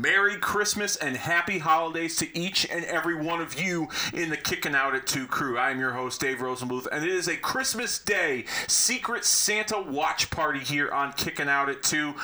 Merry Christmas and Happy Holidays to each and every one of you in the Kicking Out at 2 crew. I am your host, Dave Rosenbluth, and it is a Christmas Day Secret Santa watch party here on Kicking Out at 2.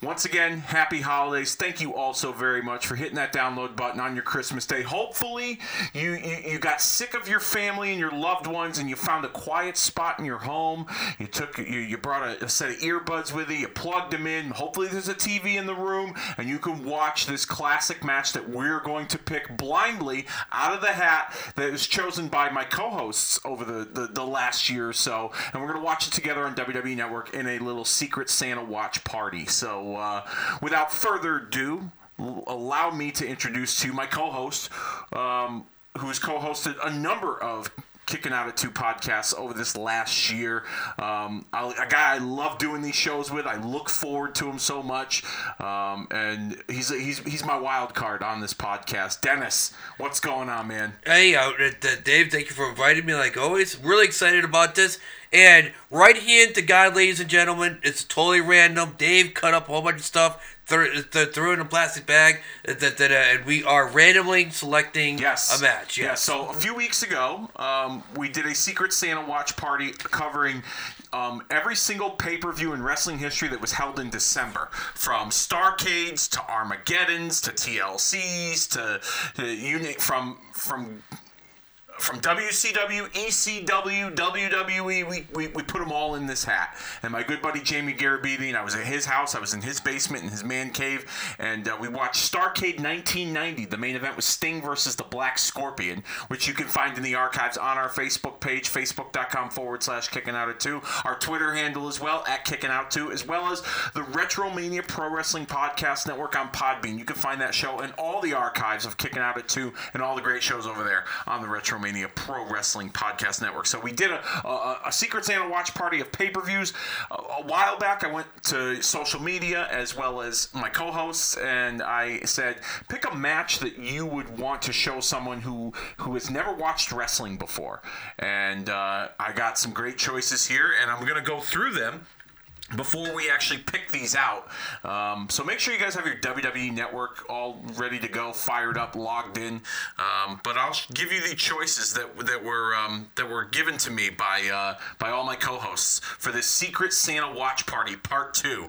Once again, happy holidays. Thank you all so very much for hitting that download button on your Christmas day. Hopefully, you, you, you got sick of your family and your loved ones and you found a quiet spot in your home. You took you, you brought a, a set of earbuds with you, you plugged them in. Hopefully, there's a TV in the room and you can watch this classic match that we're going to pick blindly out of the hat that was chosen by my co-hosts over the, the, the last year or so. And we're going to watch it together on WWE Network in a little secret Santa watch party. So uh, without further ado, allow me to introduce to you my co-host, um, who's co-hosted a number of kicking out at two podcasts over this last year. Um, I, a guy I love doing these shows with. I look forward to him so much, um, and he's he's he's my wild card on this podcast. Dennis, what's going on, man? Hey, uh, Dave, thank you for inviting me like always. Really excited about this. And right hand to God, ladies and gentlemen, it's totally random. Dave cut up a whole bunch of stuff, threw, threw in a plastic bag, uh, and we are randomly selecting Yes. a match. Yes. Yeah. So a few weeks ago, um, we did a Secret Santa watch party covering um, every single pay per view in wrestling history that was held in December, from Starcades to Armageddon's to TLC's to, to you from from from WCW, ECW, WWE, we, we, we put them all in this hat. And my good buddy Jamie Garabedian, I was at his house, I was in his basement, in his man cave, and uh, we watched Starcade 1990. The main event was Sting versus the Black Scorpion, which you can find in the archives on our Facebook page, facebook.com forward slash kicking out at two. Our Twitter handle as well, at kicking out two, as well as the Retromania Pro Wrestling Podcast Network on Podbean. You can find that show and all the archives of Kicking Out at Two and all the great shows over there on the Retromania Pro Wrestling Podcast Network. So we did a, a, a Secret Santa watch party of pay-per-views a, a while back. I went to social media as well as my co-hosts, and I said, pick a match that you would want to show someone who who has never watched wrestling before. And uh, I got some great choices here, and I'm gonna go through them before we actually pick these out. Um, so make sure you guys have your WWE network all ready to go, fired up, logged in. Um, but I'll give you the choices that that were um, that were given to me by uh, by all my co-hosts for this Secret Santa Watch Party Part Two.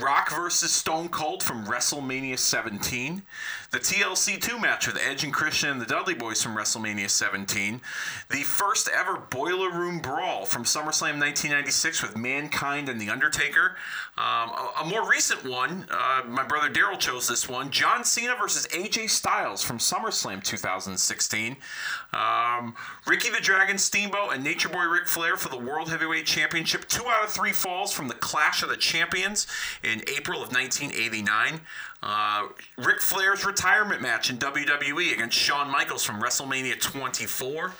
Rock versus Stone Cold from WrestleMania 17. The TLC 2 match with Edge and Christian and the Dudley Boys from WrestleMania 17. The first ever Boiler Room Brawl from SummerSlam 1996 with Mankind and The Undertaker. Um, a, a more recent one, uh, my brother Daryl chose this one John Cena versus AJ Styles from SummerSlam 2016. Um, Ricky the Dragon Steamboat and Nature Boy Ric Flair for the World Heavyweight Championship. Two out of three falls from the Clash of the Champions in April of 1989. Uh, Ric Flair's retirement match in WWE against Shawn Michaels from WrestleMania 24.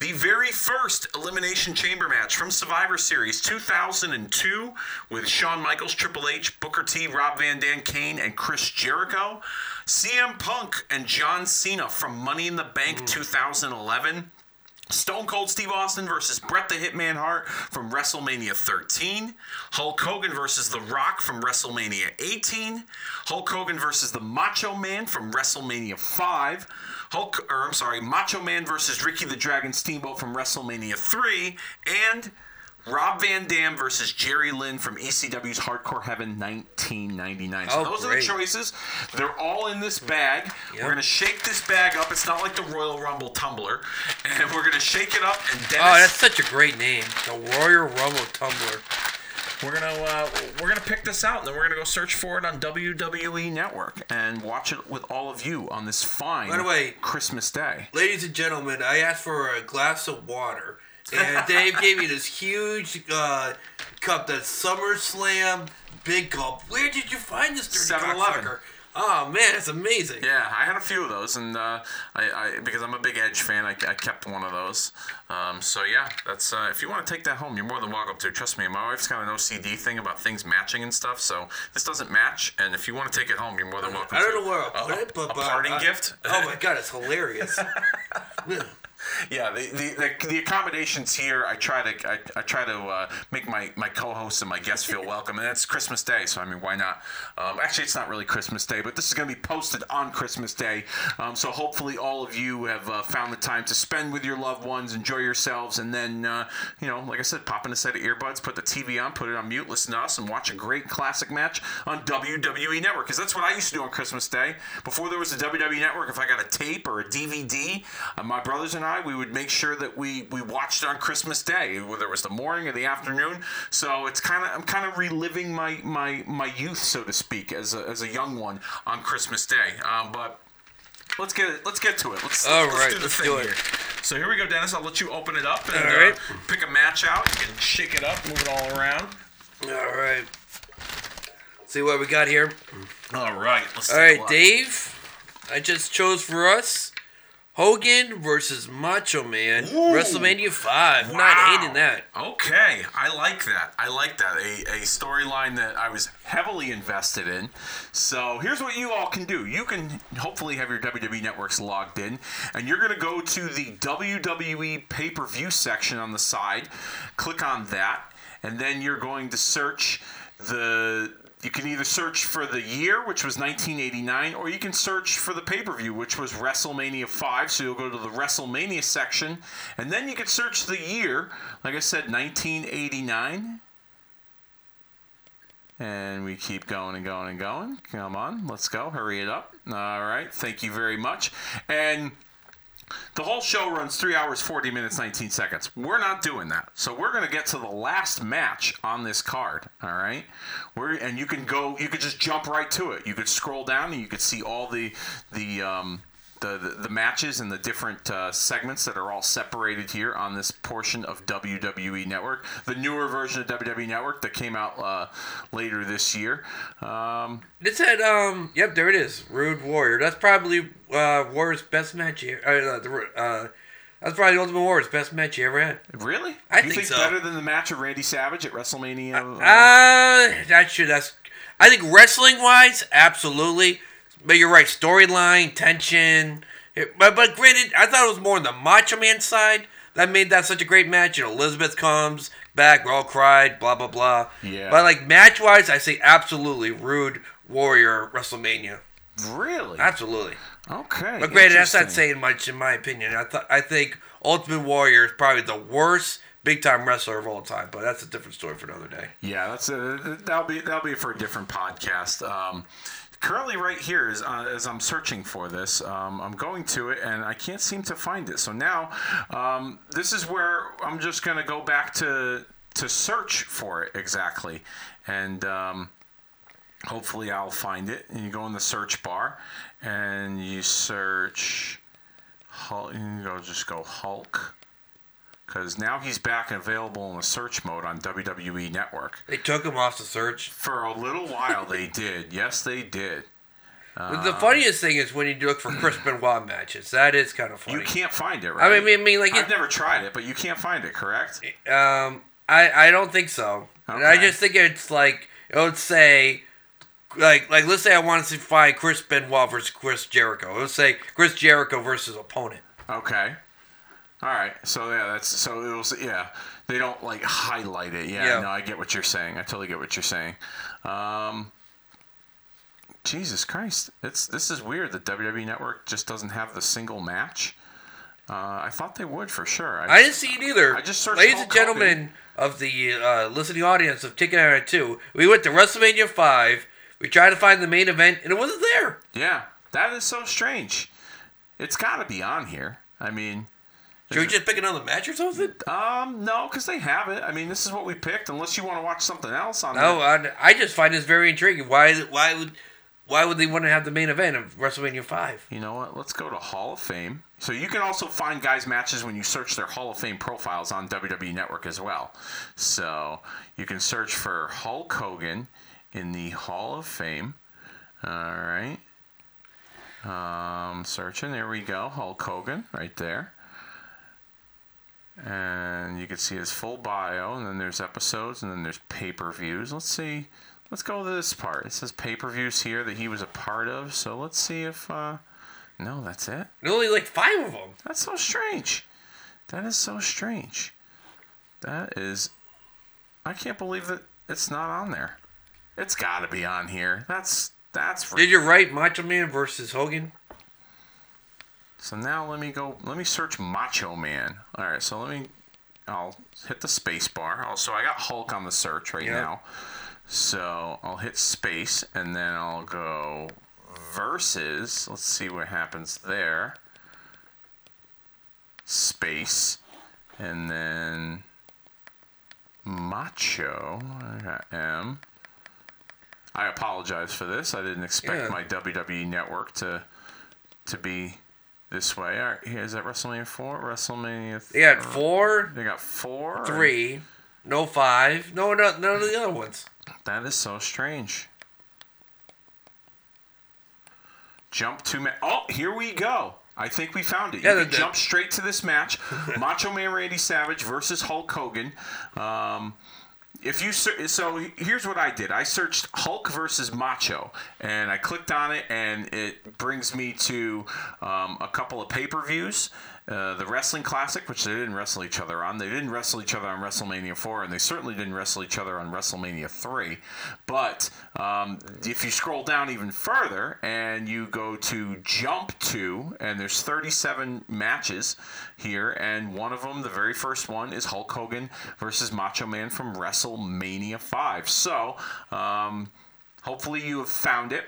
The very first Elimination Chamber match from Survivor Series 2002 with Shawn Michaels, Triple H, Booker T, Rob Van Dam, Kane, and Chris Jericho. CM Punk and John Cena from Money in the Bank 2011. Stone Cold Steve Austin versus Bret the Hitman Hart from WrestleMania 13. Hulk Hogan versus The Rock from WrestleMania 18. Hulk Hogan versus the Macho Man from WrestleMania 5. Hulk, or I'm sorry, Macho Man versus Ricky the Dragon Steamboat from WrestleMania 3. And Rob Van Dam versus Jerry Lynn from ECW's Hardcore Heaven 1999. So Oh, those are the choices. They're all in this bag. We're gonna shake this bag up. It's not like the Royal Rumble tumbler, and we're gonna shake it up. And Dennis, Oh, that's such a great name. The Royal Rumble Tumbler. we're gonna uh, we're gonna pick this out, and then we're gonna go search for it on WWE Network and watch it with all of you on this fine By the way- Christmas Day. Ladies and gentlemen, I asked for a glass of water, and Dave gave me this huge uh, cup, that SummerSlam big cup. Where did you find this dirty 7-Eleven. cocksucker? Oh man, it's amazing. Yeah, I had a few of those, and uh, I, I because I'm a big Edge fan, I, I kept one of those. Um, so yeah, that's uh, if you want to take that home, you're more than welcome to. Trust me, my wife's got an OCD thing about things matching and stuff, so this doesn't match. And if you want to take it home, you're more than welcome. I don't to. know where I'll put A- it, but a but parting I- gift. Oh my god, it's hilarious. Yeah. Yeah, the, the, the, accommodations here. I try to I, I try to uh, make my, my co-hosts and my guests feel welcome, and it's Christmas Day, so I mean, why not? Um, actually, it's not really Christmas Day, but this is going to be posted on Christmas Day, um, so hopefully all of you have uh, found the time to spend with your loved ones, enjoy yourselves, and then uh, you know, like I said, pop in a set of earbuds, put the TV on, put it on mute, listen to us, and watch a great classic match on WWE Network. Because that's what I used to do on Christmas Day before there was a WWE Network. If I got a tape or a DVD, uh, my brothers and I, we would make sure that we we watched it on Christmas Day, whether it was the morning or the afternoon. So it's kind of I'm kind of reliving my my my youth, so to speak, as a, as a young one on Christmas Day. Um, but let's get it. Let's get to it. Let's, All let's right, do the let's thing do it. here. So here we go, Dennis. I'll let you open it up and All right. uh, pick a match out. and shake it up, move it all around. All right. See what we got here. All right. Let's All look. Dave. I just chose for us Hogan versus Macho Man, Ooh. WrestleMania Five. Wow. Not hating that. Okay, I like that. I like that. A, a storyline that I was heavily invested in. So here's what you all can do. You can hopefully have your WWE networks logged in, and you're going to go to the WWE pay per view section on the side, click on that, and then you're going to search the. You can either search for the year, which was 1989, or you can search for the pay per view, which was WrestleMania 5. So you'll go to the WrestleMania section, and then you can search the year, like I said, 1989. And we keep going and going and going. Come on, let's go. Hurry it up. All right, thank you very much. And the whole show runs three hours, 40 minutes, 19 seconds. We're not doing that. So we're going to get to the last match on this card. All right. We're, and you can go, you could just jump right to it. You could scroll down and you could see all the, the, um, the, the, the matches and the different uh, segments that are all separated here on this portion of WWE Network, the newer version of WWE Network that came out uh, later this year. Um, It said, um, yep, there it is. Rude Warrior. That's probably uh, Warrior's best match. Uh, the, uh, that's probably Ultimate Warrior's best match you ever had. really? I you think so. better than the match of Randy Savage at WrestleMania? Uh, that should. That's. I think wrestling wise, absolutely. But you're right. Storyline, tension. It- but but granted, I thought it was more on the Macho Man side that made that such a great match. You know, Elizabeth comes back, we all cried, blah blah blah. Yeah. But like match wise, I say absolutely Rude Warrior WrestleMania. really? Absolutely. Okay. But granted, that's not saying much in my opinion. I thought I think Ultimate Warrior is probably the worst big time wrestler of all time. But that's a different story for another day. Yeah, that's a, that'll be that'll be for a different podcast. Um, currently, right here is uh, as I'm searching for this, um, I'm going to it and I can't seem to find it. So now, um, this is where I'm just going to go back to to search for it exactly, and. Um, hopefully I'll find it. And you go in the search bar and you search Hulk. You go just go Hulk. Because now he's back and available in the search mode on WWE Network. They took him off the search. For a little while, they did. Yes, they did. The funniest thing is when you look for Chris Benoit matches. That is kind of funny. You can't find it, right? I mean, I mean, like, I've it, never tried it, but you can't find it, correct? um, I I don't think so. And I just think it's like it would say, like, like let's say I wanted to find Chris Benoit versus Chris Jericho. It would say Chris Jericho versus opponent. Okay. All right. So yeah, that's so it was yeah. They don't like highlight it. Yeah. Yeah. No, I get what you're saying. I totally get what you're saying. Um, Jesus Christ, it's this is weird. The WWE Network just doesn't have the single match. Uh, I thought they would for sure. I didn't see it either. I just searched Ladies and gentlemen of the uh, listening audience of Ticket Hour 2, we went to WrestleMania 5. We tried to find the main event, and it wasn't there. yeah, that is so strange. It's got to be on here. I mean, Should we just pick another match or something? um, no, because they have it. I mean, this is what we picked. Unless you want to watch something else on No. I, I just find this very intriguing. Why why would why would they want to have the main event of WrestleMania 5? You know what? Let's go to Hall of Fame. So you can also find guys' matches when you search their Hall of Fame profiles on WWE Network as well. So you can search for Hulk Hogan in the Hall of Fame. All right. Um, searching. There we go. Hulk Hogan right there. And you can see his full bio, and then there's episodes, and then there's pay per views. Let's see. Let's go to this part. It says pay per views here that he was a part of. So let's see if. Uh, no, that's it. Only like five of them. That's so strange. That is so strange. That is. I can't believe that it's not on there. It's got to be on here. That's that's. Did you write Macho Man versus Hogan? So now let me go. Let me search Macho Man. All right. So let me. I'll hit the space bar. Oh, so I got Hulk on the search right Yep. now. So I'll hit space and then I'll go versus. Let's see what happens there. Space. And then Macho. I got M. I apologize for this. I didn't expect Yeah. my WWE network to to be this way. All right, here is that WrestleMania four, WrestleMania. They got four, They got four. or- three, no five, no, no none of the other ones. That is so strange. Jump to ma- oh, here we go. I think we found it. Yeah, you can jump straight to this match: Macho Man Randy Savage versus Hulk Hogan. Um, if you ser- so here's what I did. I searched Hulk versus Macho, and I clicked on it, and it brings me to um, a couple of pay per views. Uh, the Wrestling Classic, which they didn't wrestle each other on. They didn't wrestle each other on WrestleMania 4, and they certainly didn't wrestle each other on WrestleMania 3. But um, if you scroll down even further and you go to Jump to, and there's 37 matches here, and one of them, the very first one, is Hulk Hogan versus Macho Man from WrestleMania 5. So, um, hopefully you have found it.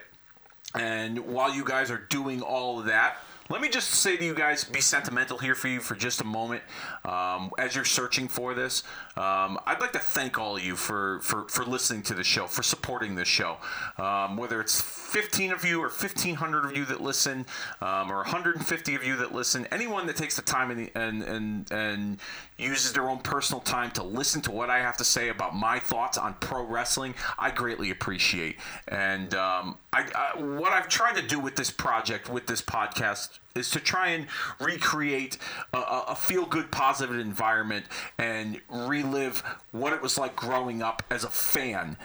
And while you guys are doing all of that, let me just say to you guys, be sentimental here for you for just a moment. Um, as you're searching for this, um, I'd like to thank all of you for, for, for listening to the show, for supporting this show. Um, whether it's 15 of you or 1,500 of you that listen, um, or 150 of you that listen, anyone that takes the time and, and, and, and uses their own personal time to listen to what I have to say about my thoughts on pro wrestling, I greatly appreciate. And um, I, I, what I've tried to do with this project, with this podcast, is to try and recreate a, a a feel-good, positive environment and relive what it was like growing up as a fan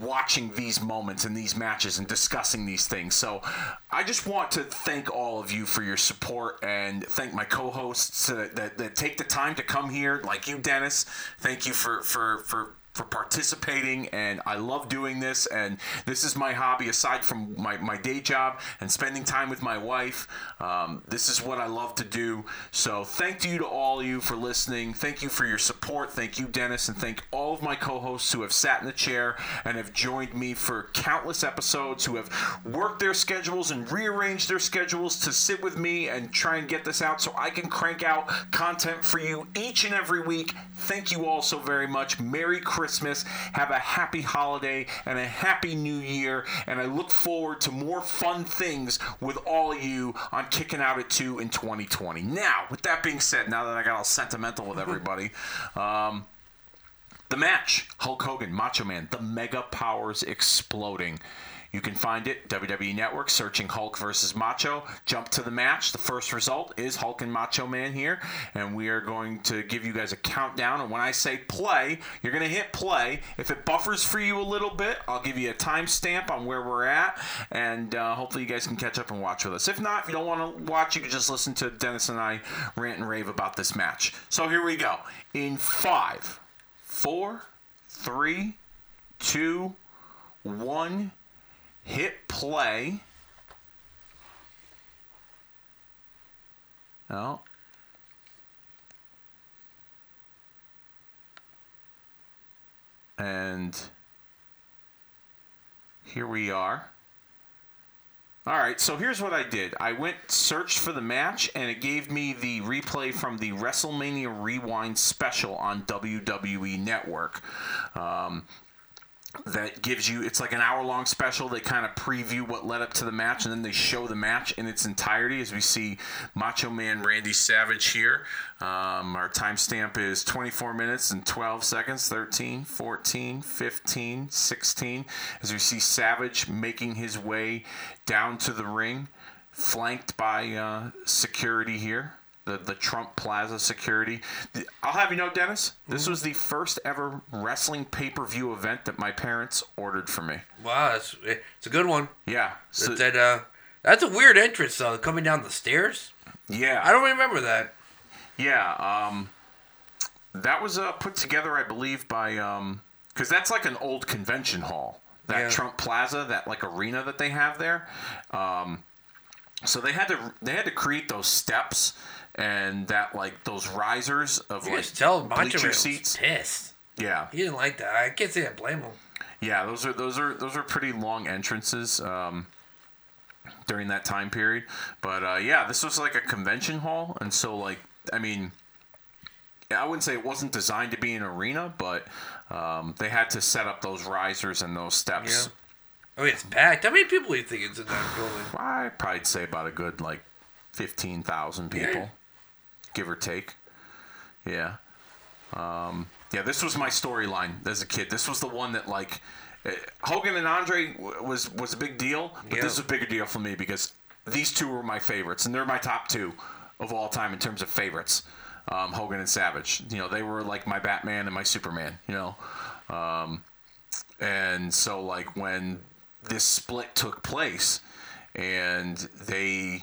watching these moments and these matches and discussing these things. So I just want to thank all of you for your support and thank my co-hosts that, that, that take the time to come here, like you, Dennis. Thank you for for for for participating and I love doing this and this is my hobby aside from my, my day job and spending time with my wife. Um, this is what I love to do. So thank you to all of you for listening. Thank you for your support. Thank you Dennis and thank all of my co-hosts who have sat in the chair and have joined me for countless episodes who have worked their schedules and rearranged their schedules to sit with me and try and get this out so I can crank out content for you each and every week. Thank you all so very much. Merry Christmas. Have a happy holiday and a happy new year. And I look forward to more fun things with all of you on Kicking Out at 2 in 2020. Now, with that being said, now that I got all sentimental with everybody, um, the match Hulk Hogan, Macho Man, the mega powers exploding. You can find it WWE Network searching Hulk versus Macho. Jump to the match. The first result is Hulk and Macho Man here, and we are going to give you guys a countdown. And when I say play, you're going to hit play. If it buffers for you a little bit, I'll give you a timestamp on where we're at, and uh, hopefully you guys can catch up and watch with us. If not, if you don't want to watch, you can just listen to Dennis and I rant and rave about this match. So here we go. In five, four, three, two, one. Hit play. Oh. And here we are. All right, so here's what I did. I went searched for the match, and it gave me the replay from the WrestleMania Rewind special on WWE Network. Um, that gives you it's like an hour long special. They kind of preview what led up to the match and then they show the match in its entirety as we see macho man randy savage here. Um, our timestamp is 24 minutes and 12 seconds 13 14 15 16 as we see savage making his way down to the ring flanked by uh, security here the, the Trump Plaza security. I'll have you know, Dennis, this was the first ever wrestling pay per view event that my parents ordered for me. Wow, that's it's a good one. Yeah. So, that uh, that's a weird entrance though, coming down the stairs. yeah. I don't remember that. Yeah, um, that was uh, put together, I believe, by because that's like an old convention hall. That Yeah. Trump Plaza, that like arena that they have there. Um, so they had to they had to create those steps and that like those risers of You like tell bleacher seats. pissed. Yeah, He didn't like that. I can't say I blame him. yeah, those are those are those are pretty long entrances um, during that time period. But uh, yeah, this was like a convention hall, and so like I mean, I wouldn't say it wasn't designed to be an arena, but um, they had to set up those risers and those steps. Yeah. Oh, it's packed. How many people do you think is in that building? I'd probably say about a good like fifteen thousand people, Yeah. Give or take. Yeah. Um, yeah, this was my storyline as a kid. This was the one that like eh, Hogan and Andre w- was was a big deal, but Yeah. this is a bigger deal for me because these two were my favorites, and they're my top two of all time in terms of favorites. Um, Hogan and Savage. You know, they were like my Batman and my Superman. You know, um, and so like when this split took place, and they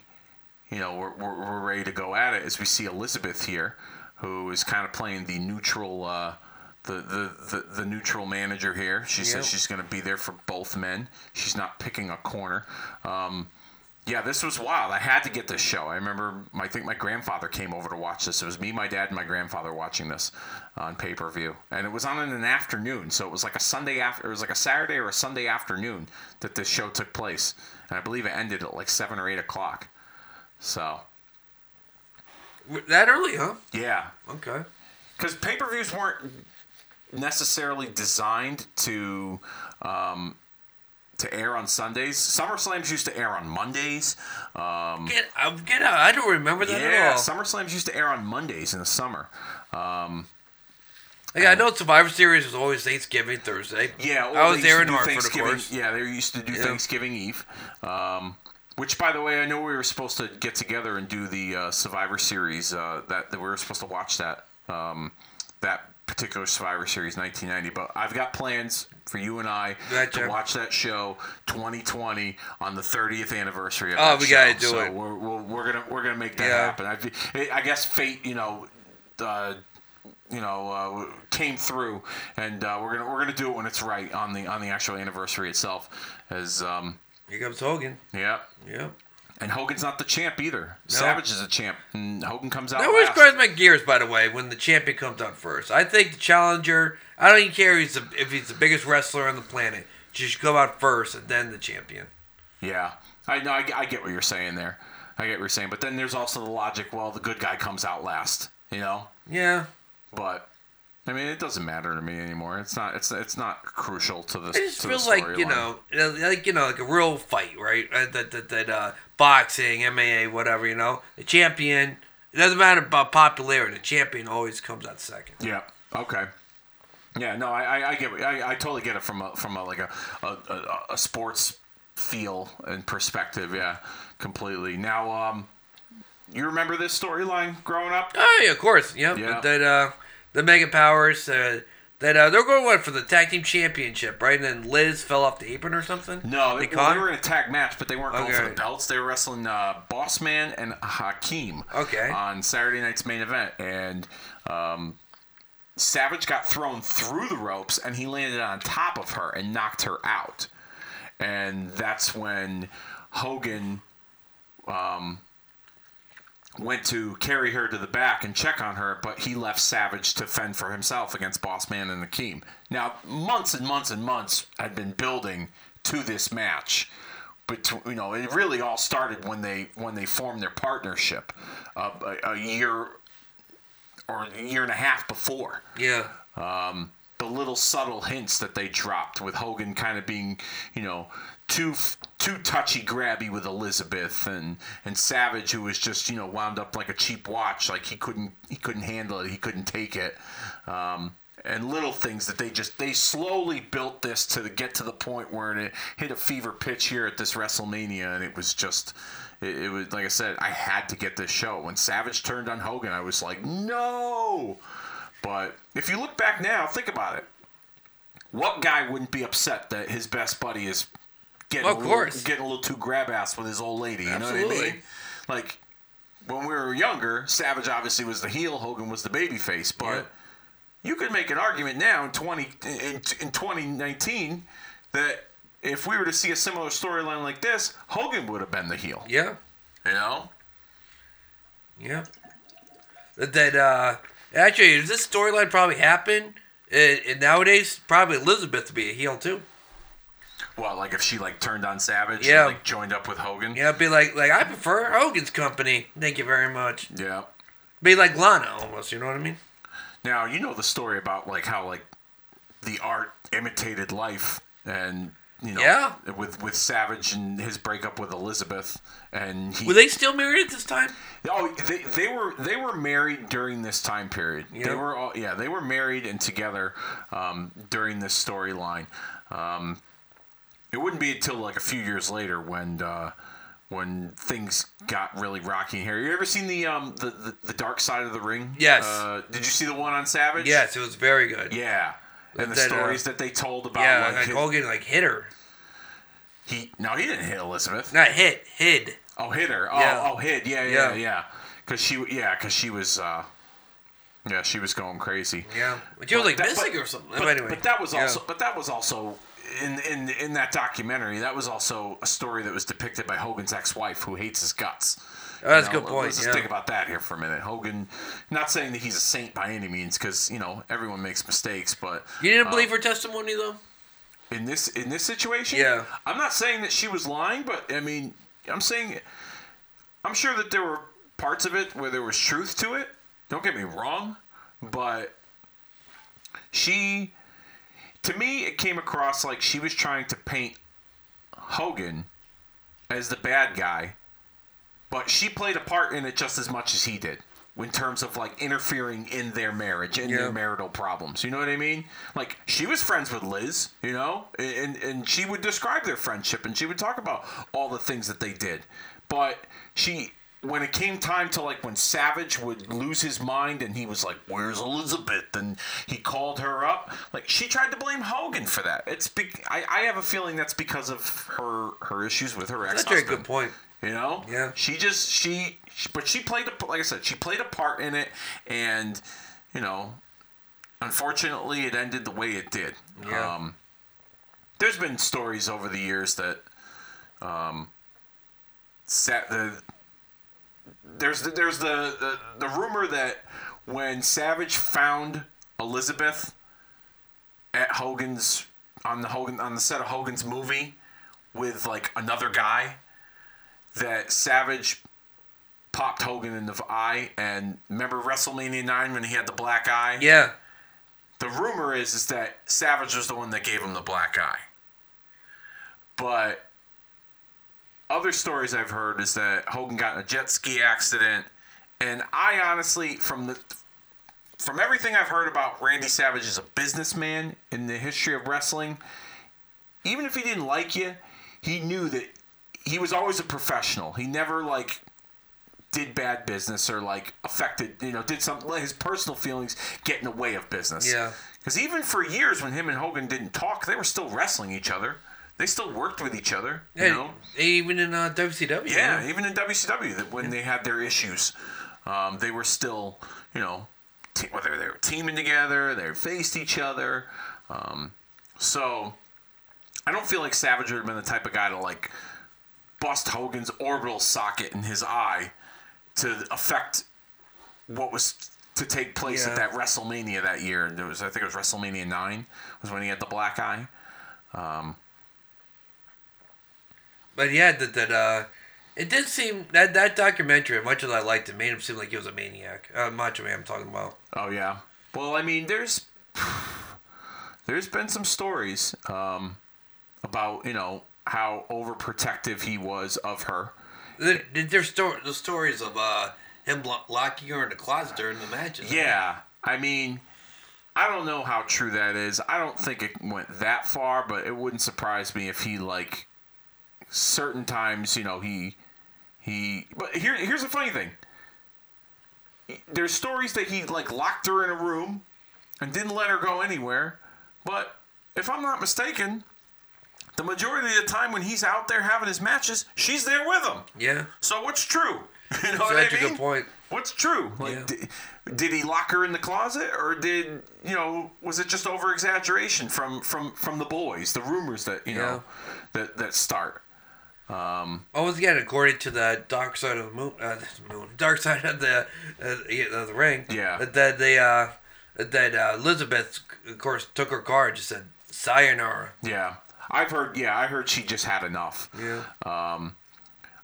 you know, we're, we're, we're ready to go at it as we see Elizabeth here, who is kind of playing the neutral, uh, the, the, the, the neutral manager here. She Yep. says she's going to be there for both men. She's not picking a corner. Um, yeah, this was wild. I had to get this show. I remember, I think my grandfather came over to watch this. It was me, my dad, and my grandfather watching this on pay per view, and it was on in an afternoon. So it was like a Sunday after. It was like a Saturday or a Sunday afternoon that this show took place, and I believe it ended at like seven or eight o'clock. So That early, huh? yeah, Okay. because pay per views weren't necessarily designed to um, to air on Sundays. SummerSlams used to air on Mondays. Um, Get, get out. I don't remember that yeah, at all. SummerSlams used to air on Mondays in the summer. Like, I know Survivor Series was always Thanksgiving Thursday. Yeah, I was there in Hartford, of course. Yeah, they used to do Yeah. Thanksgiving Eve. Um, which, by the way, I know we were supposed to get together and do the uh, Survivor Series. Uh, that, that we were supposed to watch that um, that particular Survivor Series 1990. But I've got plans for you and I Gotcha. to watch that show 2020 on the 30th anniversary of Oh, we show. gotta do so it. We're, we're, we're gonna we're gonna make that Yeah. happen. I, I guess fate, you know. Uh, you know, uh, came through, and uh, we're gonna we're gonna do it when it's right on the on the actual anniversary itself. As um, Here comes Hogan. yeah, Yeah. and Hogan's not the champ either. Savage is a champ, and Hogan comes out That always grinds my gears, by the way, when the champion comes out first. I think the challenger, I don't even care if he's the, if he's the biggest wrestler on the planet, just come out first and then the champion. Yeah, I know. I, I get what you're saying there. I get what you're saying, but then there's also the logic. Well, the good guy comes out last, you know. Yeah. But I mean, it doesn't matter to me anymore. It's not. It's it's not crucial to this. I just to feel the like you storyline. know, like you know, like a real fight, right? Uh, that that that uh, boxing, MMA, whatever. You know, the champion. It doesn't matter about popularity. The champion always comes out second. Yeah. Okay. Yeah. No, I, I, I get. I, I totally get it from a from a like a a, a, a sports feel and perspective. Yeah, completely. Now, um, you remember this storyline growing up? Oh yeah, of course. Yep. Yeah. That uh, the Mega Powers. Uh, that uh, they're going what for the tag team championship, right? And then Liz fell off the apron or something. No, they, They well, they were in a tag match, but they weren't going for the belts. They were wrestling uh, Boss Man and Akeem. Okay. On Saturday night's main event, and um, Savage got thrown through the ropes, and he landed on top of her and knocked her out. And that's when Hogan um, went to carry her to the back and check on her, but he left Savage to fend for himself against Boss Man and Akeem. Now, months and months and months had been building to this match. But you know, it really all started when they when they formed their partnership uh, a, a year or a year and a half before Yeah. um, the little subtle hints that they dropped with Hogan kind of being, you know, too too touchy grabby with Elizabeth and and Savage who was just you know wound up like a cheap watch, like he couldn't he couldn't handle it, he couldn't take it. Um, and little things that they just they slowly built this to get to the point where it hit a fever pitch here at this WrestleMania, and it was just it, it was like I said, I had to get this show. When Savage turned on Hogan, I was like, no. But if you look back now, think about it. What guy wouldn't be upset that his best buddy is getting, Of a, little, course. getting a little too grab ass with his old lady? You know what I Absolutely. mean? Like, when we were younger, Savage obviously was the heel, Hogan was the baby face, But Yeah. you could make an argument now in twenty in, in 2019 that if we were to see a similar storyline like this, Hogan would have been the heel. Yeah. You know? Yeah. That, uh, actually, does this storyline probably happened And, and nowadays, probably Elizabeth to be a heel too. Well, like if she like turned on Savage, Yeah. and, like joined up with Hogan. Yeah, be like, like I prefer Hogan's company. Thank you very much. Yeah. Be like Lana almost. You know what I mean? Now you know the story about like how like the art imitated life, and you know, Yeah. with with Savage and his breakup with Elizabeth, and he. Were they still married at this time? oh, they, they were they were married during this time period. They were all yeah they were married and together um, during this storyline. Um, it wouldn't be until like a few years later when. Uh, when things got really rocky here, you ever seen the um the, the, the Dark Side of the Ring? Yes. Uh, did you see the one on Savage? Yes, it was very good. Yeah, and the That, uh, stories that they told about Yeah, like, like Hogan like hit her, he no he didn't hit Elizabeth. not hit, hid. Oh, hit her. Oh, Yeah. oh, hit. Yeah, yeah, Yeah. yeah. Because she, yeah, because she was, uh, yeah, she was going crazy. Yeah, but she was like that- missing but- or something. But, But anyway, but that was yeah. also, but that was also in in in that documentary. That was also a story that was depicted by Hogan's ex-wife who hates his guts. Oh, that's You a good point, Let's just yeah. think about that here for a minute. Hogan, not saying that he's a saint by any means, because you know everyone makes mistakes, but You didn't uh, believe her testimony though. in this in this situation Yeah. i'm not saying that she was lying but i mean i'm saying i'm sure that there were parts of it where there was truth to it don't get me wrong but she to me it came across like she was trying to paint hogan as the bad guy but she played a part in it just as much as he did in terms of like interfering in their marriage in Yeah. their marital problems. You know what i mean? Like she was friends with liz you know? And and she would describe their friendship and she would talk about all the things that they did. But she when it came time to like when savage would lose his mind and he was like where's elizabeth and he called her up like she tried to blame hogan for that it's be- I, I have a feeling that's because of her her issues with her ex. That's a very good point. you know? Yeah. She just she, she but she played a like I said, she played a part in it and you know, unfortunately it ended the way it did. Yeah. Um there's been stories over the years that um set the there's the, there's the, the the rumor that when Savage found Elizabeth at Hogan's on the Hogan on the set of Hogan's movie with like another guy that Savage popped Hogan in the eye and remember WrestleMania 9 when he had the black eye? Yeah, The rumor is is that Savage was the one that gave him the black eye. But other stories I've heard is that Hogan got in a jet ski accident and I honestly from the from everything I've heard about Randy Savage as a businessman in the history of wrestling, even if he didn't like you, he knew that he was always a professional. He never like did bad business or like affected, you know, did some let his personal feelings get in the way of business. Yeah. Because even for years when him and Hogan didn't talk, they were still wrestling each other. They still worked with each other. You know? Even in uh, WCW. Yeah, even in WCW, that when they had their issues, um, they were still, you know, te- whether they were teaming together, they faced each other. Um, so I don't feel like Savage would have been the type of guy to like bust Hogan's orbital socket in his eye to affect what was to take place Yeah. at that WrestleMania that year. There was, I think it was WrestleMania nine, was when he had the black eye. But yeah, that that uh, it did seem that that documentary, as much as I liked it, made him seem like he was a maniac. Uh, Macho Man, I'm talking about. Oh yeah. Well, I mean, there's there's been some stories um, about you know how overprotective he was of her. There, there's sto- the stories of uh him lo- locking her in the closet during the matches. Yeah, I mean, I don't know how true that is. I don't think it went that far, but it wouldn't surprise me if he like certain times, you know, he he. But here, here's the funny thing. There's stories that he like locked her in a room and didn't let her go anywhere. But if I'm not mistaken, the majority of the time when he's out there having his matches, she's there with him. Yeah. So what's true? You know what That's I a mean? good point. What's true? Like, Yeah. did, did he lock her in the closet, or did you know? Was it just over exaggeration from from from the boys? The rumors that you know that that start. Once again, according to the dark side of the moon, uh, moon, dark side of the uh, yeah, of the ring. Yeah. That they uh, that uh, Elizabeth, of course, took her car and just said sayonara. Yeah, I've heard. Yeah, I heard she just had enough. Yeah. Um,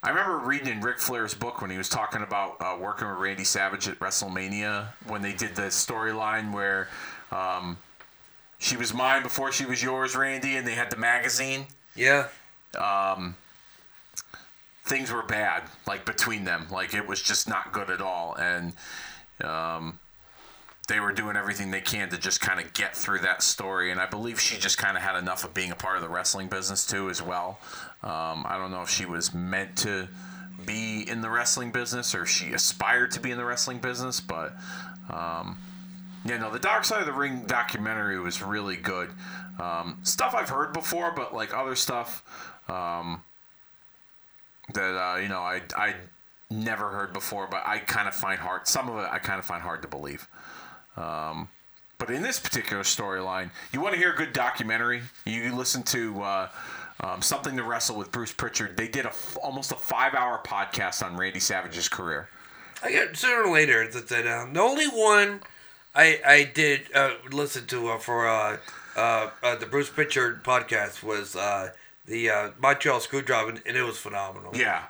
I remember reading in Ric Flair's book when he was talking about uh, working with Randy Savage at WrestleMania when they did the storyline where um, she was mine before she was yours, Randy, and they had the magazine. Yeah. Things were bad, like between them. Like it was just not good at all, and um, they were doing everything they can to just kind of get through that story. And I believe she just kind of had enough of being a part of the wrestling business too, as well. Um, I don't know if she was meant to be in the wrestling business or she aspired to be in the wrestling business, but um, yeah, no, the Dark Side of the Ring documentary was really good. Um, stuff I've heard before, but like other stuff um, that uh, you know I I never heard before, but I kind of find hard. Some of it I kind of find hard to believe. Um, but in this particular storyline, you want to hear a good documentary. You listen to uh, um, something to wrestle with Bruce Pritchard. They did a f- almost a five-hour podcast on Randy Savage's career. I got sooner or later that um, the only one I I did uh, listen to uh, for uh, uh, uh, the Bruce Pritchard podcast was uh, the uh, Montreal Screwdriver, and it was phenomenal. Yeah.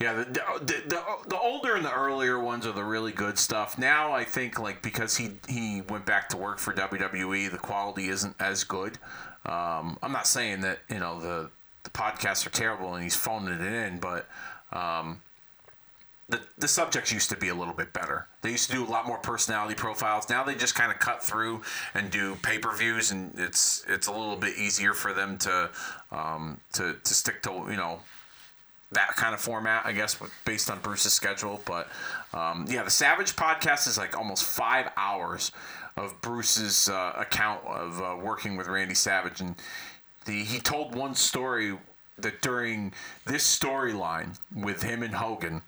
Yeah, the, the, the, the older and the earlier ones are the really good stuff. Now I think like because he he went back to work for WWE, the quality isn't as good. Um, I'm not saying that you know the the podcasts are terrible and he's phoning it in, but um, the the subjects used to be a little bit better. They used to do a lot more personality profiles. Now they just kind of cut through and do pay per views, and it's it's a little bit easier for them to um, to to stick to you know that kind of format, I guess, based on Bruce's schedule. But um, yeah, the Savage podcast is like almost five hours of Bruce's uh, account of uh, working with Randy Savage, and the he told one story that during this storyline with him and Hogan,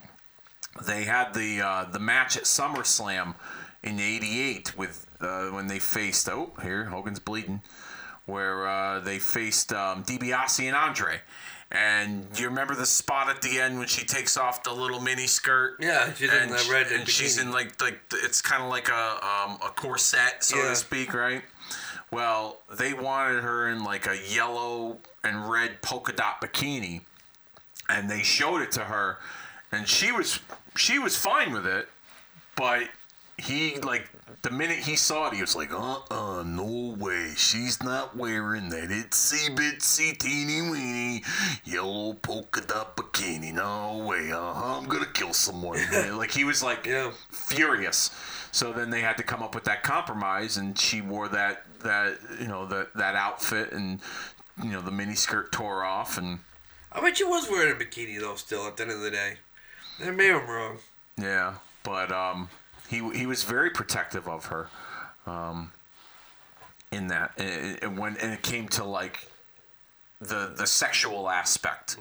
they had the uh, the match at SummerSlam in '88 with uh, when they faced oh here Hogan's bleeding, where uh, they faced um, DiBiase and Andre. And you remember the spot at the end when she takes off the little mini skirt? Yeah, she's in and the she- red and she's in like like it's kind of like a um, a corset, so Yeah. to speak, right? Well, they wanted her in like a yellow and red polka dot bikini, and they showed it to her, and she was she was fine with it, but he like the minute he saw it, he was like, uh uh no way, she's not wearing that itsy bitsy teeny weeny yellow polka dot bikini. No way, uh huh. I'm gonna kill someone. like he was like Yeah. furious. So then they had to come up with that compromise, and she wore that that you know that that outfit, and you know the mini skirt tore off, and I bet she was wearing a bikini though. Still, at the end of the day, maybe I'm wrong. yeah, but um, he he was very protective of her, um, in that and, and when and it came to like the the sexual aspect,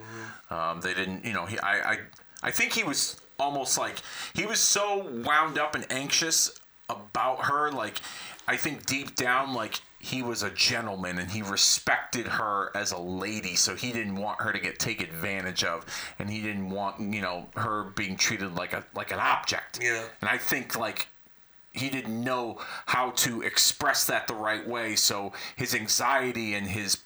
um, they didn't you know he I I I think he was almost like he was so wound up and anxious about her like I think deep down like he was a gentleman and he respected her as a lady so he didn't want her to get taken advantage of and he didn't want you know her being treated like a like an object Yeah. and I think like he didn't know how to express that the right way so his anxiety and his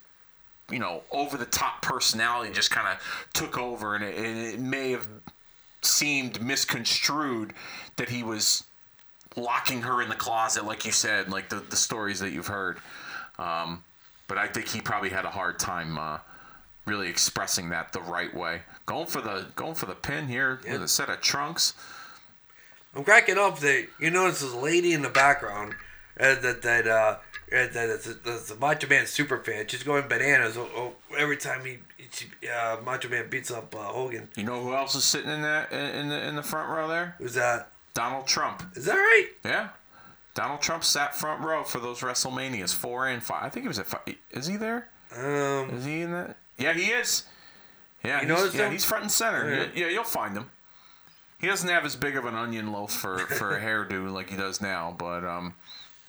you know over the top personality just kind of took over and it, and it may have seemed misconstrued that he was locking her in the closet like you said like the, the stories that you've heard um, but i think he probably had a hard time uh, really expressing that the right way going for the going for the pin here with a set of trunks I'm cracking up that you notice this lady in the background uh, that that uh, uh, that that's a, that's a Macho Man super fan. She's going bananas every time he, she, uh, Macho Man beats up uh, Hogan. you know who else is sitting in that in the in the front row there Who's that? Donald trump Is that right? Yeah. Donald Trump sat front row for those WrestleManias, four and five. I think he was at five. Is he there? Um, Is he in that? Yeah, he is. Yeah, You he's, yeah, him? he's front and center. Yeah. Yeah, yeah, you'll find him. He doesn't have as big of an onion loaf for, for a hairdo like he does now, but um,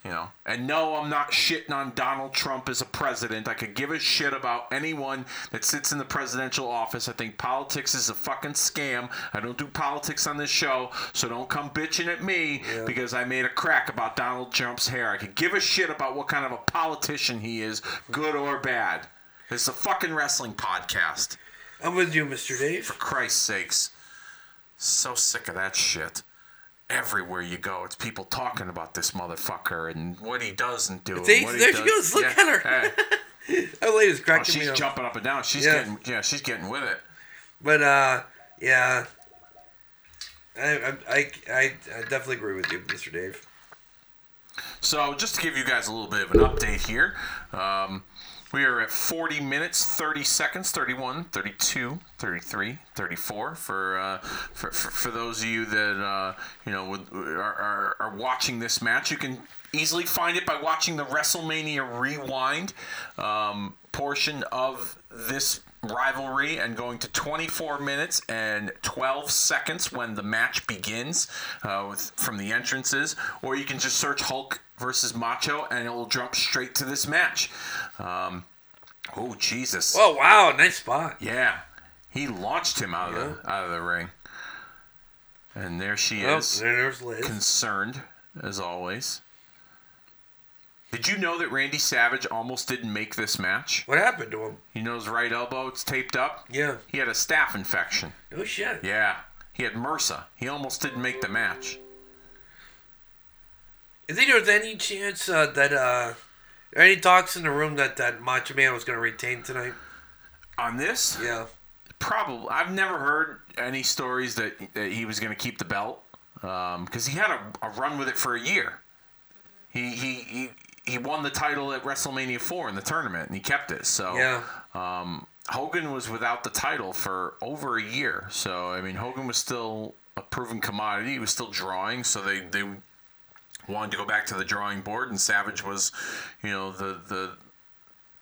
you know. And no, I'm not shitting on Donald Trump as a president. I could give a shit about anyone that sits in the presidential office. I think politics is a fucking scam. I don't do politics on this show, so don't come bitching at me Yeah. because I made a crack about Donald Trump's hair. I could give a shit about what kind of a politician he is, good or bad. It's a fucking wrestling podcast. I'm with you, Mr. Dave. For Christ's sakes. So sick of that shit. Everywhere you go, it's people talking about this motherfucker and what he doesn't do. and See, what he there she does. goes. Look Yeah. at her. Hey. That lady's Oh, cracking me she's jumping up and down. She's Yeah. getting yeah, she's getting with it. But uh, yeah, I, I, I, I I definitely agree with you, Mr. Dave. So, just to give you guys a little bit of an update here, um, we are at 40 minutes, 30 seconds, 31, 32, 33, 34 for uh, for, for, for those of you that uh, you know would, are, are, are watching this match. You can easily find it by watching the WrestleMania Rewind um, portion of this rivalry and going to 24 minutes and 12 seconds when the match begins uh, with, from the entrances, or you can just search Hulk versus Macho and it will jump straight to this match. Um, oh Jesus! Oh wow, nice spot. Yeah, he launched him out of the out of the ring, and there she Oh, is, there's Liz. concerned as always. Did you know that Randy Savage almost didn't make this match? What happened to him? You know his right elbow, it's taped up. Yeah. He had a staph infection. Oh shit. Yeah. He had MRSA. He almost didn't make the match. Is there any chance uh, that uh, any talks in the room that that Macho Man was going to retain tonight? On this, Yeah. probably. I've never heard any stories that, that he was going to keep the belt because he had a, a run with it for a year. He, he he he won the title at WrestleMania four in the tournament and he kept it. So Yeah. um, Hogan was without the title for over a year. So I mean, Hogan was still a proven commodity. He was still drawing. So they they wanted to go back to the drawing board, and Savage was, you know, the the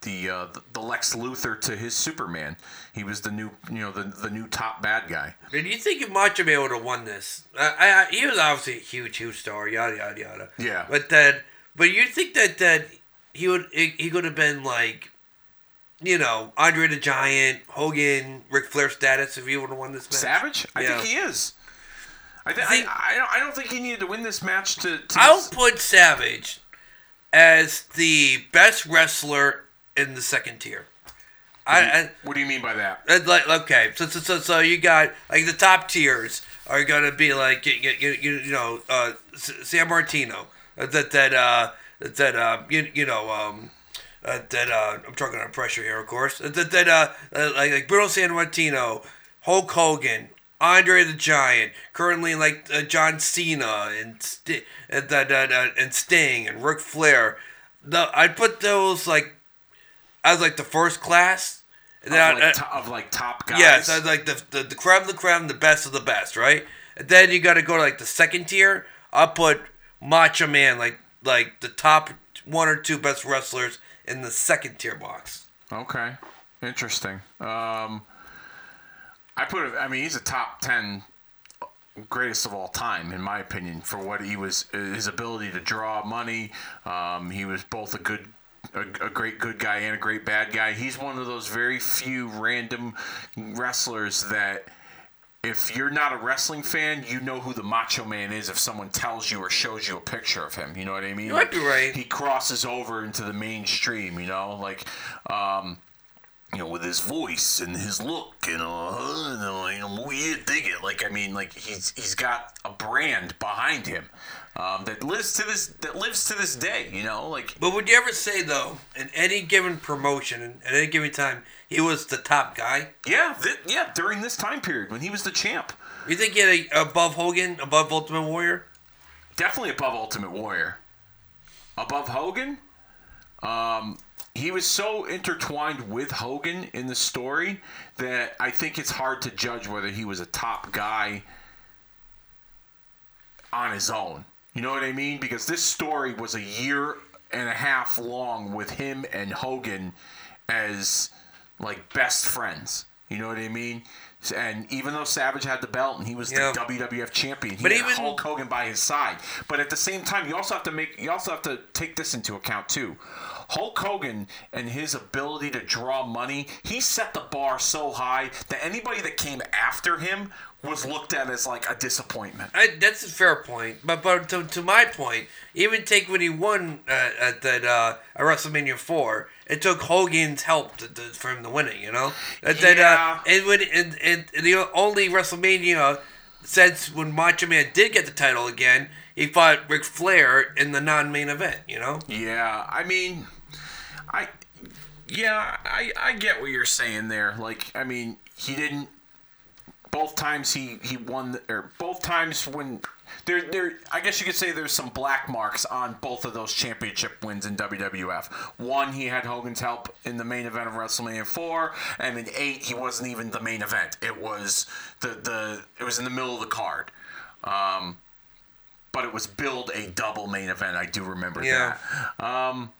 the uh, the Lex Luthor to his Superman. He was the new, you know, the the new top bad guy. Do you think Macho Man would have won this? I, I, he was obviously a huge, huge star. Yada yada yada. Yeah. But that, but you think that that he would he, could have been like, you know, Andre the Giant, Hogan, Ric Flair status if he would have won this match? Savage, I Yeah. think he is. I, th- think- I, I, don't, I don't think he needed to win this match to. to I'll put Savage as the best wrestler in the second tier. I, I what do you mean by that? Like okay, so so so, so you got like the top tiers are gonna be like you you, you, you know uh, Sammartino uh, that that uh that uh you, you know um uh, that uh I'm talking under pressure here of course that that uh, uh like like Bruno Sammartino, Hulk Hogan. Andre the Giant, currently like uh, John Cena and St- uh, that uh, uh, and Sting and Ric Flair. The I'd put those like as like the first class. Of then like, I- to- of like top guys. yeah, so like the, the the de la creme, the best of the best, right? And then you got to go to like the second tier. I'll put Macho Man like like the top one or two best wrestlers in the second tier box. Okay, interesting. Um, I put. I mean, he's a top ten greatest of all time, in my opinion, for what he was. His ability to draw money. Um, he was both a good. A, a great good guy and a great bad guy. He's one of those very few random wrestlers that if you're not a wrestling fan, you know who the Macho Man is if someone tells you or shows you a picture of him. You know what I mean? You might be right. He crosses over into the mainstream. You know, like. Um, you know, with his voice and his look, and uh, you know, you know, dig it. Like, I mean, like he's he's got a brand behind him um, that lives to this that lives to this day. You know, like But would you ever say though, in any given promotion, at any given time, he was the top guy? yeah, th- yeah. During this time period when he was the champ, You think he had a, above Hogan, above Ultimate Warrior? definitely above Ultimate Warrior, above Hogan. Um, he was so intertwined with Hogan in the story that I think it's hard to judge whether he was a top guy on his own. You know what I mean? Because this story was a year and a half long with him and Hogan as like best friends. You know what I mean? And even though Savage had the belt and he was Yeah. the WWF champion, he But had even- Hulk Hogan by his side. But at the same time, you also have to make you also have to take this into account too. Hulk Hogan and his ability to draw money, he set the bar so high that anybody that came after him was looked at as like a disappointment. I, that's a fair point, but but to, to my point, even take when he won uh, at that uh, at WrestleMania four, it took Hogan's help to, to, for him to win it. You know, that, that uh, Yeah. and when and, and the only WrestleMania since when Macho Man did get the title again, he fought Ric Flair in the non-main event. You know, Yeah, I mean, I yeah, I I get what you're saying there. Like, I mean, he didn't. Both times he he won, or both times when there there, I guess you could say there's some black marks on both of those championship wins in WWF. One, he had Hogan's help in the main event of WrestleMania four, and in eight, he wasn't even the main event. It was the the it was in the middle of the card. Um, but it was billed a double main event. I do remember Yeah. that. Um,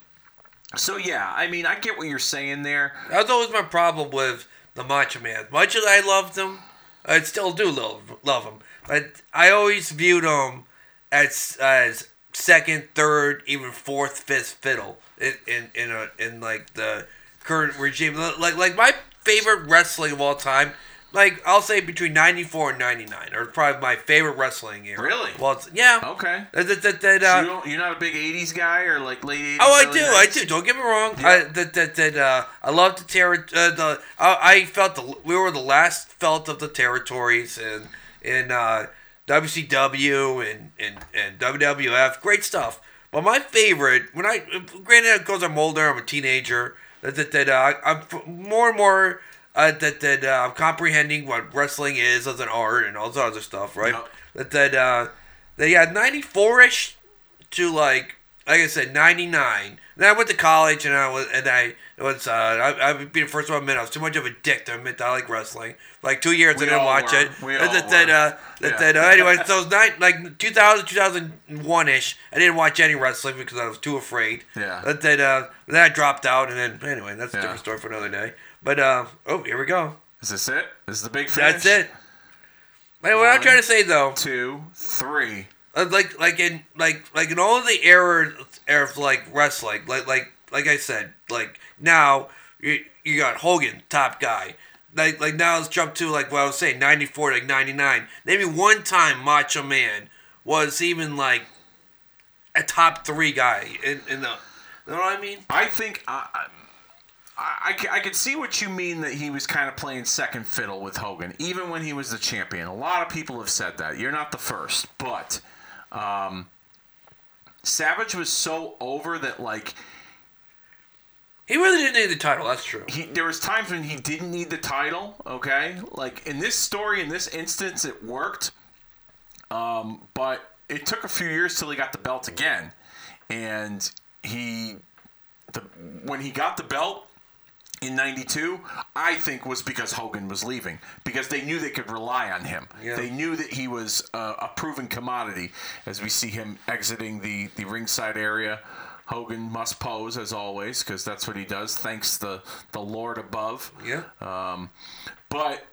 so yeah, I mean, I get what you're saying there. That's always my problem with the Macho Man. Much as I loved him, I still do love love him, but I always viewed him as as second, third, even fourth, fifth fiddle in in in, a, in like the current regime. Like like my favorite wrestling of all time. Like I'll say between ninety four and ninety nine, are probably my favorite wrestling era. Really? Well, it's, yeah. Okay. That, that, that, that, So uh, you you're not a big '80s guy or like late '80s. Oh, I do, I do. Don't get me wrong. Yeah. I that that, that uh, I love the terror. Uh, the I, I felt the we were the last felt of the territories and in uh, WCW and, and and WWF. Great stuff. But my favorite, when I granted, because I'm older, I'm a teenager. That that, that uh, I'm more and more uh, that that uh, I'm comprehending what wrestling is as an art and all this other stuff, right? Yep. That that uh, that yeah, 94 ish to like like I said, ninety nine. Then I went to college and I was and I was uh I I be the first one to admit I was too much of a dick to admit that I like wrestling. Like two years We I didn't watch were. it. We that, all that, that, uh, that, Yeah. that, uh, anyway, so it was nine, like 2000, 2001 ish. I didn't watch any wrestling because I was too afraid. Yeah. That, that uh then I dropped out and then anyway that's a Yeah. different story for another day. But uh oh here we go. Is this it? This is the big finish. That's it. What I'm trying to say though, Two, three. uh, like like in like like in all the era era of like wrestling like like like I said like now you you got Hogan top guy like like now let's jump to like what I was saying 94 like 99 maybe one time Macho Man was even like a top three guy in in the you know what I mean I think I, I, I, ca- can see what you mean that he was kind of playing second fiddle with Hogan, even when he was the champion. A lot of people have said that. You're not the first, but um, Savage was so over that like he really didn't need the title that's true he there was times when he didn't need the title okay like in this story in this instance it worked um, but it took a few years till he got the belt again and he the when he got the belt in 92 i think was because hogan was leaving because they knew they could rely on him. Yeah. they knew that he was uh, a proven commodity as we see him exiting the the ringside area. Hogan must pose as always because that's what he does. Thanks the the lord above. Yeah. Um, but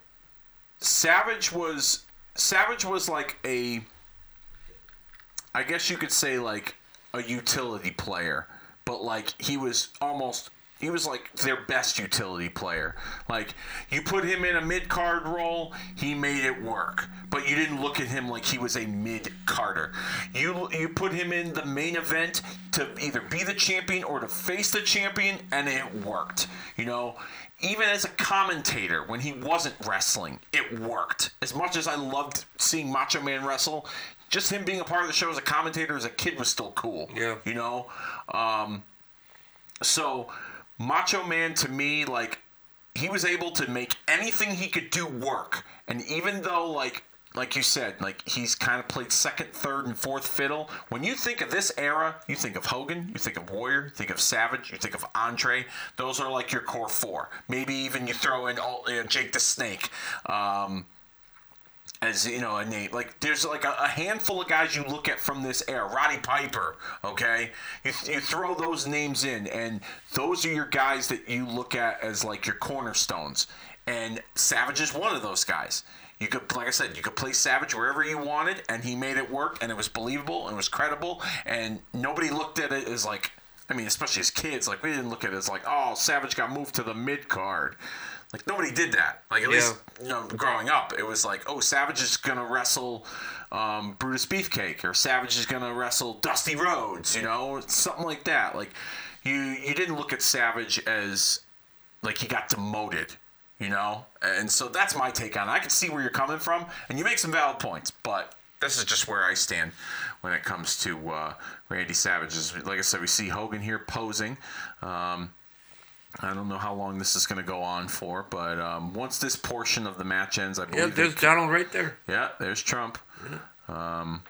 Savage was Savage was like a I guess you could say like a utility player, but like he was almost he was like their best utility player. Like you put him in a mid card role, he made it work. But you didn't look at him like he was a mid carder. You you put him in the main event to either be the champion or to face the champion, and it worked. You know, even as a commentator when he wasn't wrestling, it worked. As much as I loved seeing Macho Man wrestle, just him being a part of the show as a commentator as a kid was still cool. Yeah. You know? Um, so Macho Man to me, like, he was able to make anything he could do work. And even though, like, like you said, like he's kind of played second, third, and fourth fiddle. When you think of this era, you think of Hogan, you think of Warrior, you think of Savage, you think of Andre. Those are like your core four. Maybe even you throw in all, you know, Jake the Snake. Um, as you know a name like there's like a, a handful of guys you look at from this era roddy piper okay you, you throw those names in and those are your guys that you look at as like your cornerstones and Savage is one of those guys. You could, like I said, you could play Savage wherever you wanted, and he made it work, and it was believable and it was credible, and nobody looked at it as like, I mean, especially as kids, like we didn't look at it as like, oh, Savage got moved to the mid card. Like nobody did that. Like at Yeah. least you know, growing up, it was like, oh, Savage is gonna wrestle um, Brutus Beefcake, or Savage is gonna wrestle Dusty Rhodes, you know, something like that. Like you, you didn't look at Savage as like he got demoted, you know, and so that's my take on it. I can see where you're coming from, and you make some valid points, but this is just where I stand when it comes to uh, Randy Savage. Is like I said, we see Hogan here posing. Um, I don't know how long this is going to go on for, but um, once this portion of the match ends, I believe. Yeah, there's it- Donald right there. yeah, there's Trump. Um,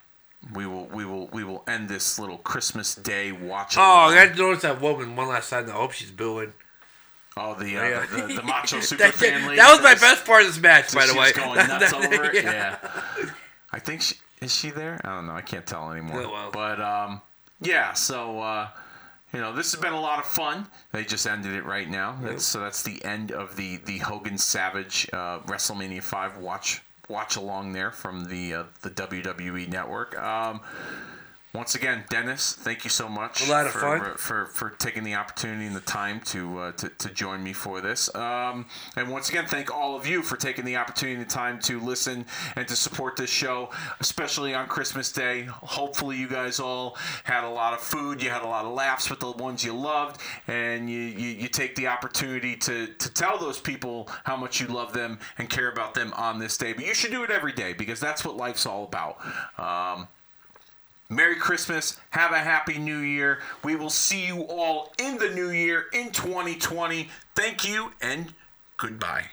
we will, we will, we will end this little Christmas Day watch. Oh. I got to notice that woman one last time. I hope she's booing. Oh, the, uh, Yeah. the, the, the macho super that, that was my best part of this match, so by the she's way. going nuts over it. Yeah. Yeah. I think she is she there. I don't know. I can't tell anymore. Oh, well. But um, yeah. So uh, you know, this has been a lot of fun. They just ended it right now. That's, so that's the end of the the Hogan Savage uh, WrestleMania Five watch watch along there from the uh, the WWE Network. Um, once again, Dennis, thank you so much A lot of for, fun. for, for taking the opportunity and the time to, uh, to, to join me for this. Um, and once again, thank all of you for taking the opportunity and the time to listen and to support this show, especially on Christmas Day. Hopefully, you guys all had a lot of food, you had a lot of laughs with the ones you loved, and you, you, you take the opportunity to, to tell those people how much you love them and care about them on this day. But you should do it every day because that's what life's all about. Um, Merry Christmas. Have a happy new year. We will see you all in the new year in 2020. Thank you and goodbye.